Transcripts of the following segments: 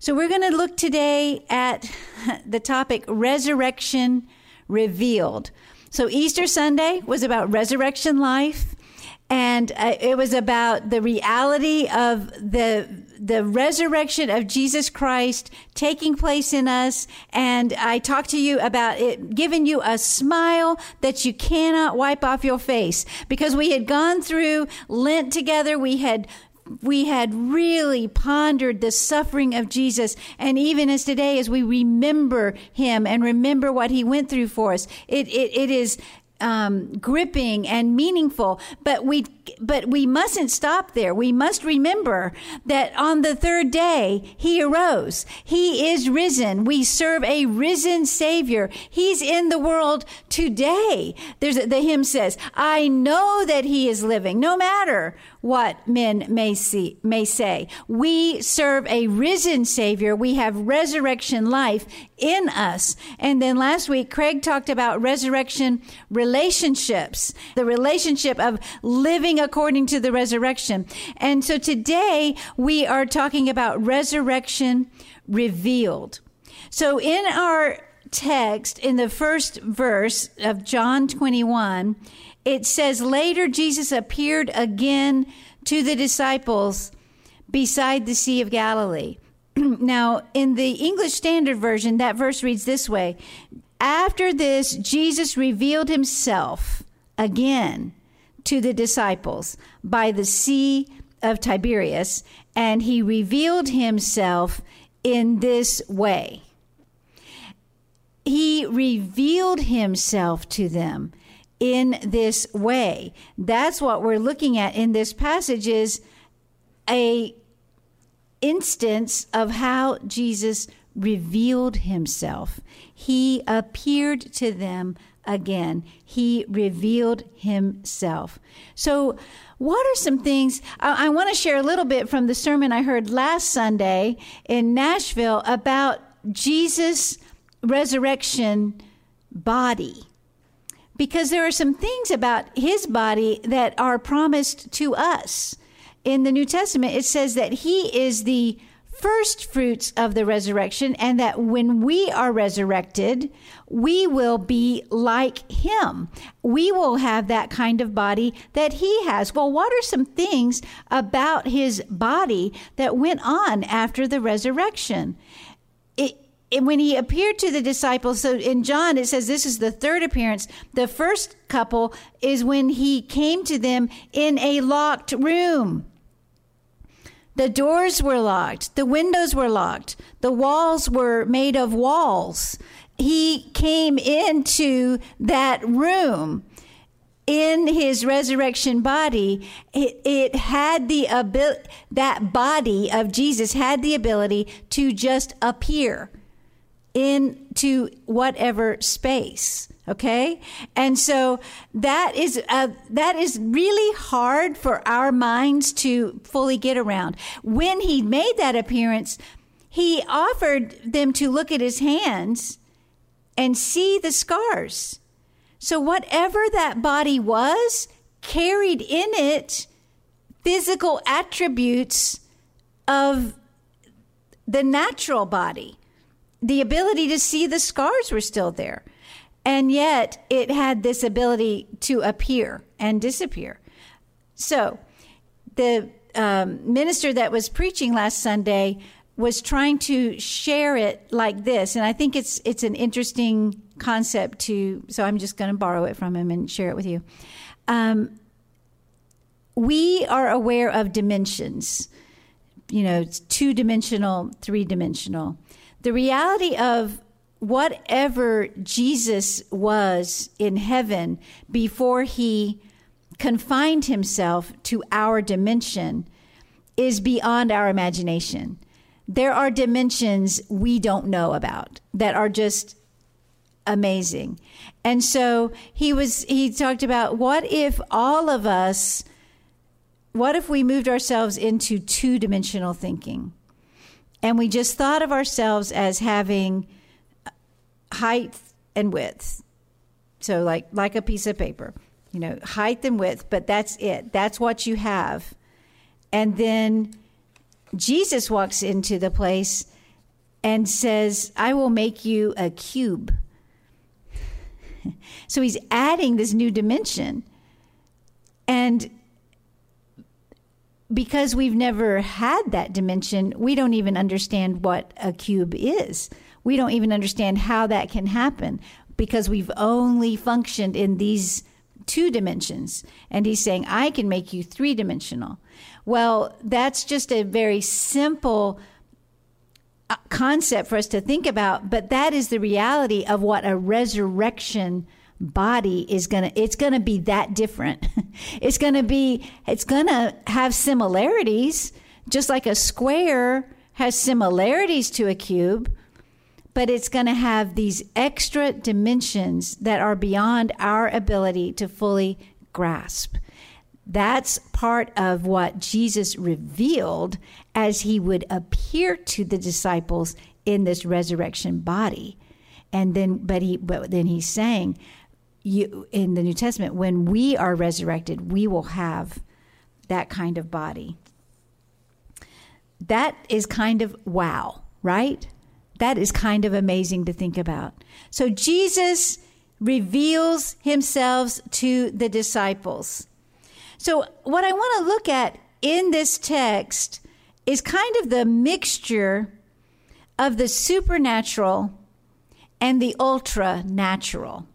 So we're going to look today at the topic resurrection revealed. So Easter Sunday was about resurrection life and uh, it was about the reality of the the resurrection of Jesus Christ taking place in us and I talked to you about it giving you a smile that you cannot wipe off your face because we had gone through Lent together we had we had really pondered the suffering of Jesus. And even as today, as we remember him and remember what he went through for us, it, it, it is um, gripping and meaningful. But we, but we mustn't stop there. We must remember that on the third day he arose. He is risen. We serve a risen Savior. He's in the world today. There's the hymn says, "I know that He is living, no matter what men may see may say. We serve a risen Savior. We have resurrection life in us. And then last week, Craig talked about resurrection relationships, the relationship of living according to the resurrection. And so today we are talking about resurrection revealed. So in our text, in the first verse of John 21, it says, Later Jesus appeared again to the disciples beside the Sea of Galilee. now, in the English Standard Version, that verse reads this way After this, Jesus revealed himself again to the disciples by the Sea of Tiberias, and he revealed himself in this way. He revealed himself to them in this way. That's what we're looking at in this passage is a instance of how Jesus revealed himself. He appeared to them again. He revealed himself. So, what are some things I, I want to share a little bit from the sermon I heard last Sunday in Nashville about Jesus' resurrection body? because there are some things about his body that are promised to us. In the New Testament, it says that he is the first fruits of the resurrection, and that when we are resurrected, we will be like him. We will have that kind of body that he has. Well, what are some things about his body that went on after the resurrection? When he appeared to the disciples, so in John it says this is the third appearance. The first couple is when he came to them in a locked room. The doors were locked, the windows were locked, the walls were made of walls. He came into that room. In his resurrection body, it, it had the ability, that body of Jesus had the ability to just appear into whatever space okay? And so that is uh, that is really hard for our minds to fully get around. When he made that appearance he offered them to look at his hands and see the scars. So whatever that body was carried in it physical attributes of the natural body. The ability to see the scars were still there. And yet it had this ability to appear and disappear. So the um, minister that was preaching last Sunday was trying to share it like this. And I think it's, it's an interesting concept to, so I'm just going to borrow it from him and share it with you. Um, we are aware of dimensions, you know, two dimensional, three dimensional the reality of whatever Jesus was in heaven before he confined himself to our dimension is beyond our imagination. There are dimensions we don't know about that are just amazing. And so he was he talked about what if all of us what if we moved ourselves into two-dimensional thinking? and we just thought of ourselves as having height and width. So like like a piece of paper, you know, height and width, but that's it. That's what you have. And then Jesus walks into the place and says, I will make you a cube. so he's adding this new dimension. And because we've never had that dimension, we don't even understand what a cube is. We don't even understand how that can happen because we've only functioned in these two dimensions. And he's saying, I can make you three dimensional. Well, that's just a very simple uh, concept for us to think about, but that is the reality of what a resurrection body is going to it's going to be that different. it's going to be it's going to have similarities just like a square has similarities to a cube, but it's going to have these extra dimensions that are beyond our ability to fully grasp. That's part of what Jesus revealed as he would appear to the disciples in this resurrection body. And then, but he, but then he's saying, you, in the New Testament, when we are resurrected, we will have that kind of body. That is kind of wow, right? That is kind of amazing to think about. So Jesus reveals himself to the disciples. So, what I want to look at in this text is kind of the mixture of the supernatural and the ultra natural.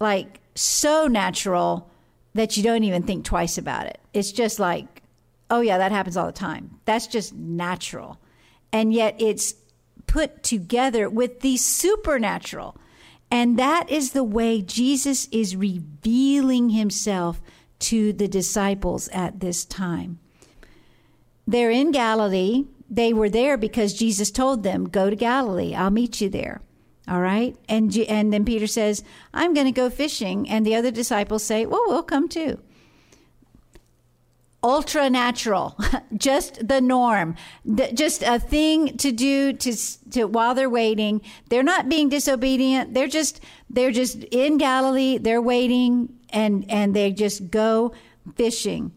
Like, so natural that you don't even think twice about it. It's just like, oh, yeah, that happens all the time. That's just natural. And yet it's put together with the supernatural. And that is the way Jesus is revealing himself to the disciples at this time. They're in Galilee. They were there because Jesus told them, Go to Galilee, I'll meet you there. All right. And, and then Peter says, I'm going to go fishing. And the other disciples say, Well, we'll come too ultra natural, just the norm, just a thing to do to, to while they're waiting. They're not being disobedient. They're just they're just in Galilee. They're waiting and and they just go fishing.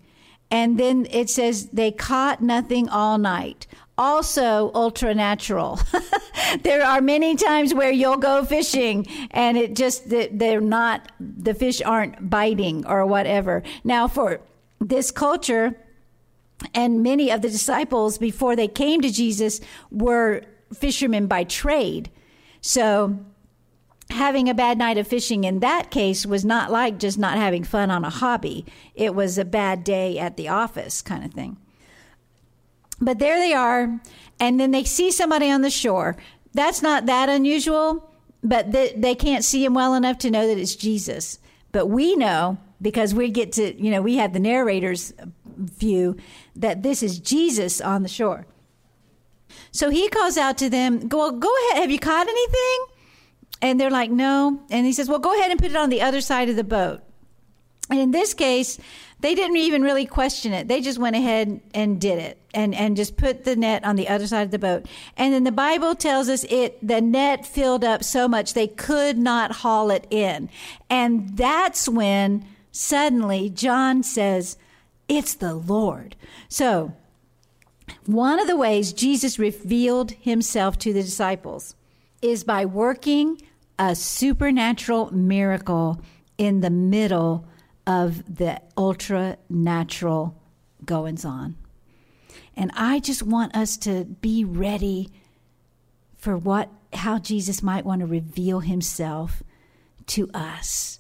And then it says they caught nothing all night. Also ultra natural. there are many times where you'll go fishing and it just they're not the fish aren't biting or whatever. Now for this culture and many of the disciples before they came to Jesus were fishermen by trade. So having a bad night of fishing in that case was not like just not having fun on a hobby. It was a bad day at the office kind of thing. But there they are, and then they see somebody on the shore. That's not that unusual, but they, they can't see him well enough to know that it's Jesus. But we know because we get to, you know, we have the narrator's view that this is Jesus on the shore. So he calls out to them, go, go ahead, have you caught anything? And they're like, no. And he says, well, go ahead and put it on the other side of the boat. And in this case, they didn't even really question it. They just went ahead and did it and, and just put the net on the other side of the boat. And then the Bible tells us it, the net filled up so much they could not haul it in. And that's when suddenly John says, It's the Lord. So, one of the ways Jesus revealed himself to the disciples is by working a supernatural miracle in the middle of the ultra natural goings on. And I just want us to be ready for what how Jesus might want to reveal himself to us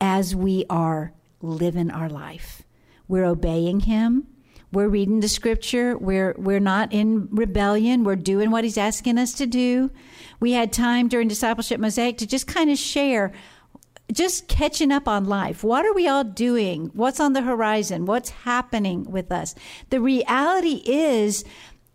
as we are living our life. We're obeying Him. We're reading the scripture. We're, we're not in rebellion. We're doing what He's asking us to do. We had time during Discipleship Mosaic to just kind of share just catching up on life. What are we all doing? What's on the horizon? What's happening with us? The reality is,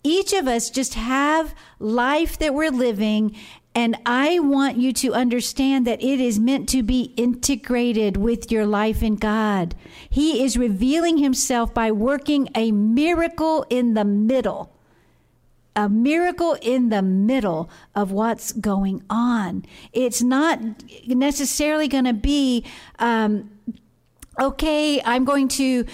each of us just have life that we're living and I want you to understand that it is meant to be integrated with your life in God. He is revealing himself by working a miracle in the middle. A miracle in the middle of what's going on. It's not necessarily going to be, um, okay, I'm going to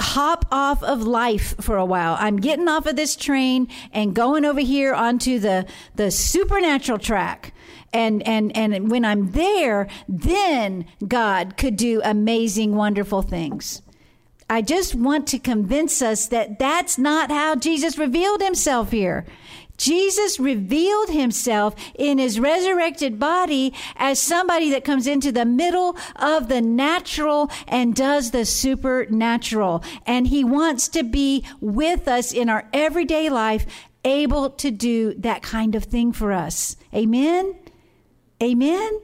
hop off of life for a while. I'm getting off of this train and going over here onto the the supernatural track. And and and when I'm there, then God could do amazing wonderful things. I just want to convince us that that's not how Jesus revealed himself here. Jesus revealed himself in his resurrected body as somebody that comes into the middle of the natural and does the supernatural. And he wants to be with us in our everyday life, able to do that kind of thing for us. Amen? Amen?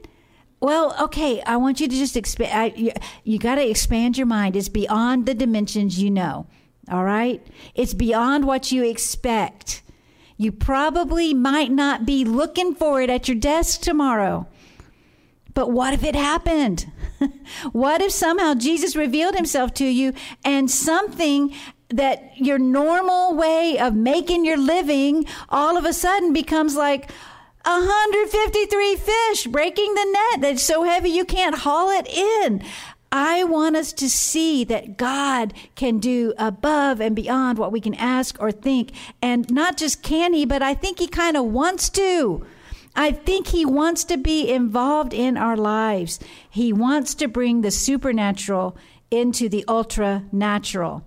Well, okay, I want you to just expand. You, you got to expand your mind. It's beyond the dimensions you know. All right? It's beyond what you expect. You probably might not be looking for it at your desk tomorrow. But what if it happened? what if somehow Jesus revealed himself to you and something that your normal way of making your living all of a sudden becomes like 153 fish breaking the net that's so heavy you can't haul it in. I want us to see that God can do above and beyond what we can ask or think. And not just can He, but I think He kind of wants to. I think He wants to be involved in our lives. He wants to bring the supernatural into the ultra natural.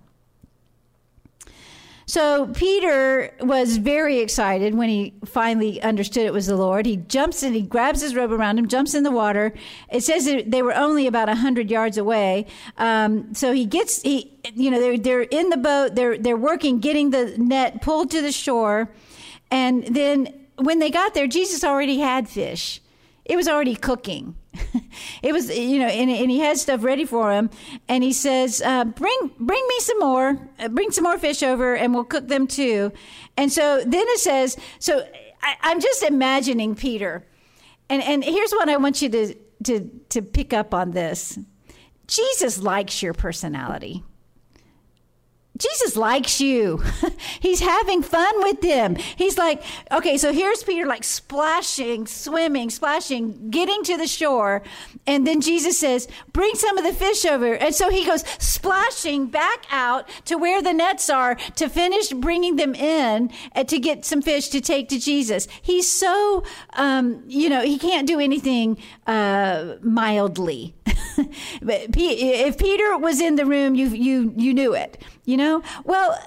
So Peter was very excited when he finally understood it was the Lord. He jumps in, he grabs his robe around him, jumps in the water. It says they were only about a hundred yards away. Um, so he gets, he, you know, they're, they're in the boat, they're, they're working, getting the net pulled to the shore. And then when they got there, Jesus already had fish. It was already cooking. it was, you know, and, and, he had stuff ready for him. And he says, uh, "Bring, bring me some more. Uh, bring some more fish over, and we'll cook them too." And so then it says, so I, I'm just imagining Peter, and and here's what I want you to to to pick up on this. Jesus likes your personality. Jesus likes you. He's having fun with them. He's like, okay, so here's Peter like splashing, swimming, splashing, getting to the shore. And then Jesus says, bring some of the fish over. And so he goes splashing back out to where the nets are to finish bringing them in uh, to get some fish to take to Jesus. He's so, um, you know, he can't do anything uh, mildly. if Peter was in the room, you, you, you knew it you know? Well,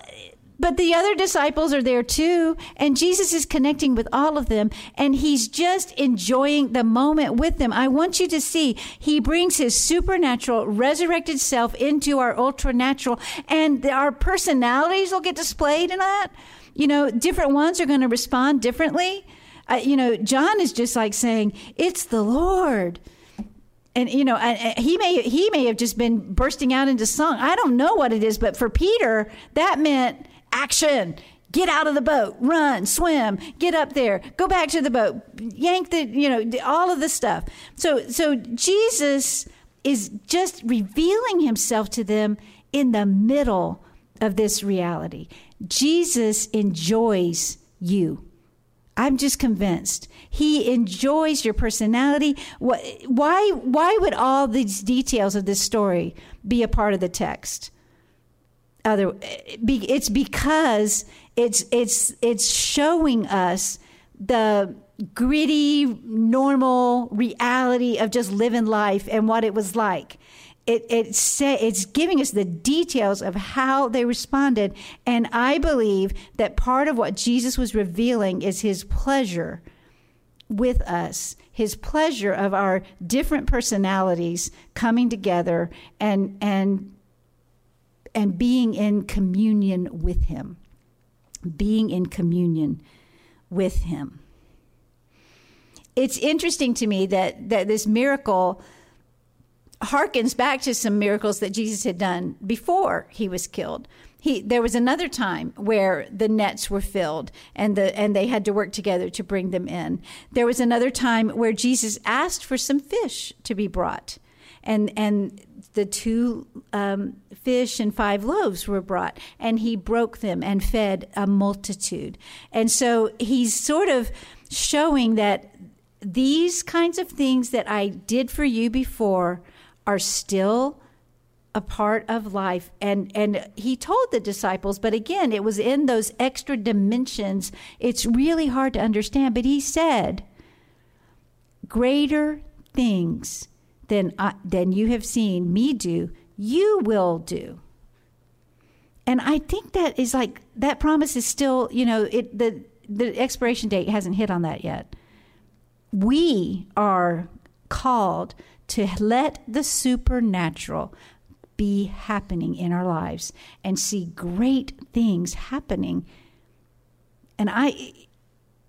but the other disciples are there too, and Jesus is connecting with all of them, and he's just enjoying the moment with them. I want you to see he brings his supernatural, resurrected self into our ultra natural, and our personalities will get displayed in that. You know, different ones are going to respond differently. Uh, you know, John is just like saying, It's the Lord and you know he may he may have just been bursting out into song. I don't know what it is but for peter that meant action. Get out of the boat. Run. Swim. Get up there. Go back to the boat. Yank the you know all of the stuff. So so jesus is just revealing himself to them in the middle of this reality. Jesus enjoys you. I'm just convinced he enjoys your personality. Why, why would all these details of this story be a part of the text? Other, it's because it's, it's, it's showing us the gritty, normal reality of just living life and what it was like. It, it's giving us the details of how they responded. And I believe that part of what Jesus was revealing is his pleasure with us, his pleasure of our different personalities coming together and and and being in communion with him. Being in communion with him. It's interesting to me that that this miracle harkens back to some miracles that Jesus had done before he was killed he there was another time where the nets were filled and the and they had to work together to bring them in. There was another time where Jesus asked for some fish to be brought, and and the two um, fish and five loaves were brought, and he broke them and fed a multitude. And so he's sort of showing that these kinds of things that I did for you before are still a part of life. And and he told the disciples but again it was in those extra dimensions. It's really hard to understand but he said greater things than I, than you have seen me do you will do. And i think that is like that promise is still you know it the the expiration date hasn't hit on that yet. We are called to let the supernatural be happening in our lives and see great things happening. And I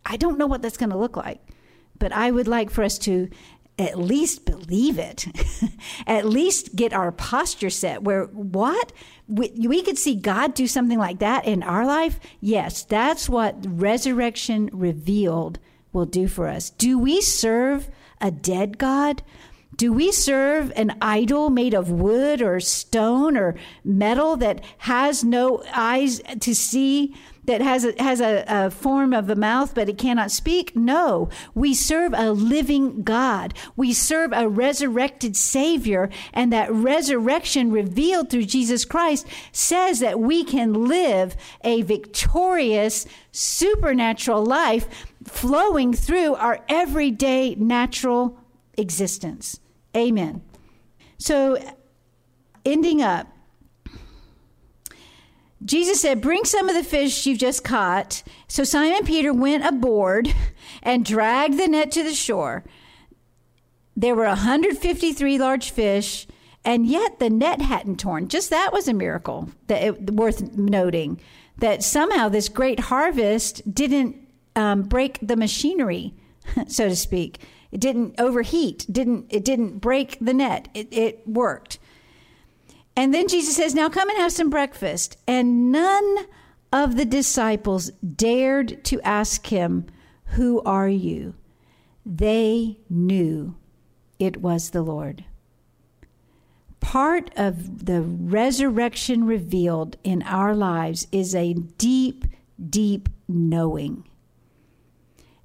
I don't know what that's going to look like, but I would like for us to at least believe it. at least get our posture set where what we, we could see God do something like that in our life. Yes, that's what resurrection revealed will do for us. Do we serve a dead God? Do we serve an idol made of wood or stone or metal that has no eyes to see, that has a, has a, a form of a mouth but it cannot speak? No. We serve a living God. We serve a resurrected Savior, and that resurrection revealed through Jesus Christ says that we can live a victorious, supernatural life flowing through our everyday natural existence. Amen. So, ending up, Jesus said, Bring some of the fish you've just caught. So Simon Peter went aboard and dragged the net to the shore. There were 153 large fish, and yet the net hadn't torn. Just that was a miracle that it, worth noting. That somehow this great harvest didn't um, break the machinery, so to speak. It didn't overheat. Didn't it didn't break the net. It, it worked. And then Jesus says, "Now come and have some breakfast." And none of the disciples dared to ask him, "Who are you?" They knew it was the Lord. Part of the resurrection revealed in our lives is a deep, deep knowing.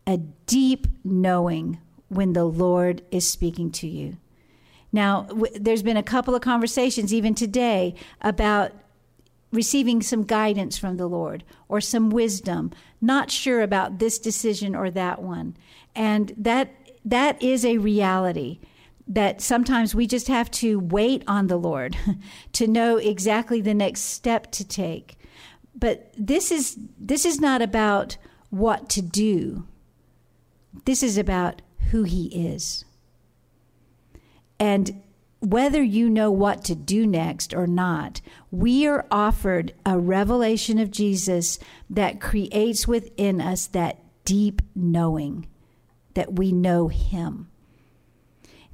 A deep knowing when the Lord is speaking to you. Now, w- there's been a couple of conversations, even today, about receiving some guidance from the Lord or some wisdom, not sure about this decision or that one. And that that is a reality that sometimes we just have to wait on the Lord to know exactly the next step to take. But this is this is not about what to do. This is about who He is. And whether you know what to do next or not, we are offered a revelation of Jesus that creates within us that deep knowing that we know Him,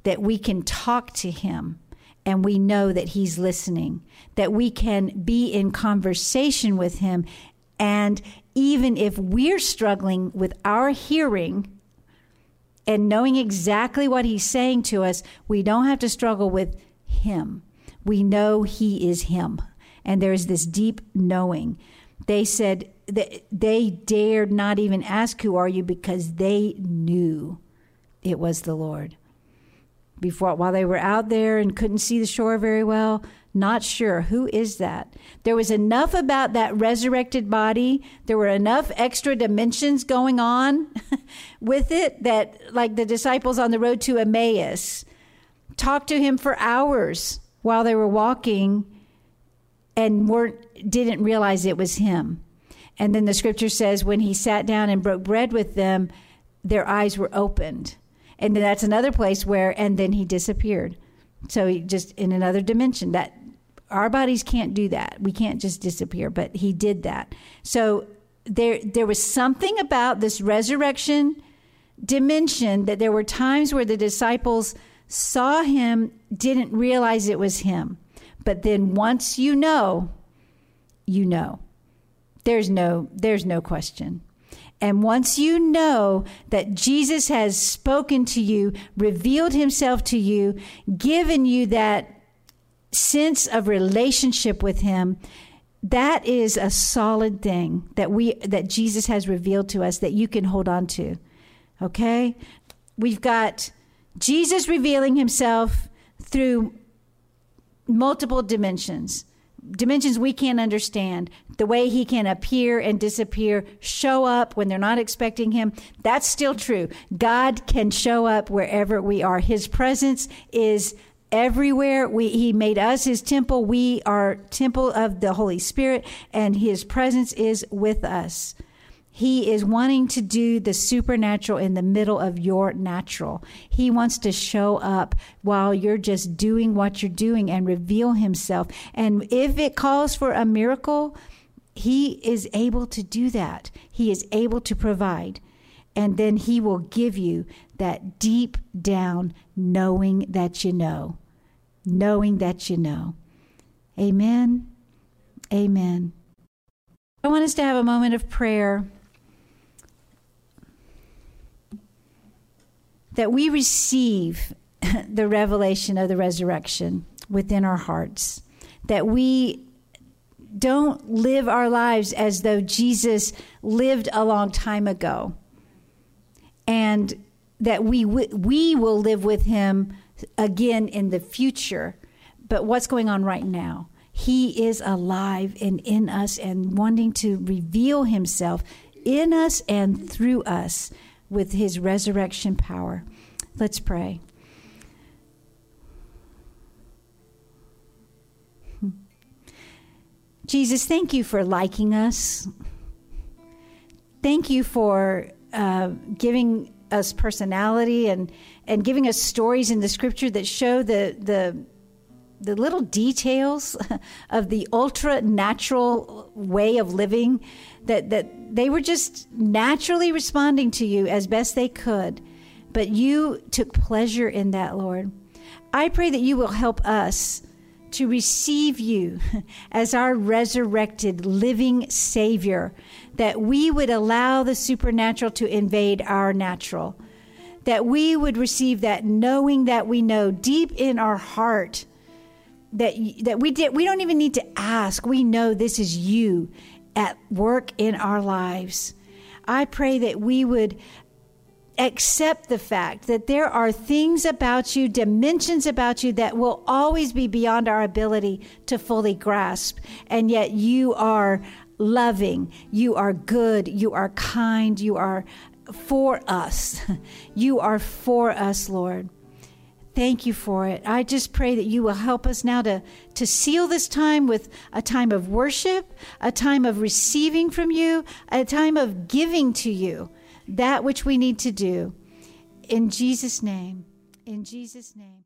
that we can talk to Him and we know that He's listening, that we can be in conversation with Him. And even if we're struggling with our hearing, and knowing exactly what he's saying to us, we don't have to struggle with him. We know he is him. And there's this deep knowing. They said that they dared not even ask, Who are you? because they knew it was the Lord. Before, while they were out there and couldn't see the shore very well, not sure. Who is that? There was enough about that resurrected body. There were enough extra dimensions going on with it that, like the disciples on the road to Emmaus, talked to him for hours while they were walking and weren't, didn't realize it was him. And then the scripture says when he sat down and broke bread with them, their eyes were opened. And then that's another place where, and then he disappeared. So he just in another dimension that our bodies can't do that. We can't just disappear, but he did that. So there there was something about this resurrection dimension that there were times where the disciples saw him, didn't realize it was him. But then once you know, you know. There's no there's no question. And once you know that Jesus has spoken to you, revealed himself to you, given you that sense of relationship with him that is a solid thing that we that Jesus has revealed to us that you can hold on to. Okay? We've got Jesus revealing himself through multiple dimensions dimensions we can't understand, the way he can appear and disappear, show up when they're not expecting him, that's still true. God can show up wherever we are. His presence is everywhere. We, he made us his temple. We are temple of the Holy Spirit and his presence is with us. He is wanting to do the supernatural in the middle of your natural. He wants to show up while you're just doing what you're doing and reveal himself. And if it calls for a miracle, he is able to do that. He is able to provide. And then he will give you that deep down knowing that you know. Knowing that you know. Amen. Amen. I want us to have a moment of prayer. That we receive the revelation of the resurrection within our hearts, that we don't live our lives as though Jesus lived a long time ago, and that we we will live with him again in the future. But what's going on right now? He is alive and in us and wanting to reveal himself in us and through us with his resurrection power. Let's pray. Jesus, thank you for liking us. Thank you for uh, giving us personality and, and giving us stories in the scripture that show the, the, the little details of the ultra natural way of living that, that they were just naturally responding to you as best they could. But you took pleasure in that, Lord. I pray that you will help us to receive you as our resurrected living Savior, that we would allow the supernatural to invade our natural, that we would receive that knowing that we know deep in our heart that that we did we don't even need to ask we know this is you at work in our lives. I pray that we would accept the fact that there are things about you, dimensions about you that will always be beyond our ability to fully grasp. And yet you are loving, you are good, you are kind, you are for us. You are for us, Lord. Thank you for it. I just pray that you will help us now to, to seal this time with a time of worship, a time of receiving from you, a time of giving to you that which we need to do. In Jesus' name. In Jesus' name.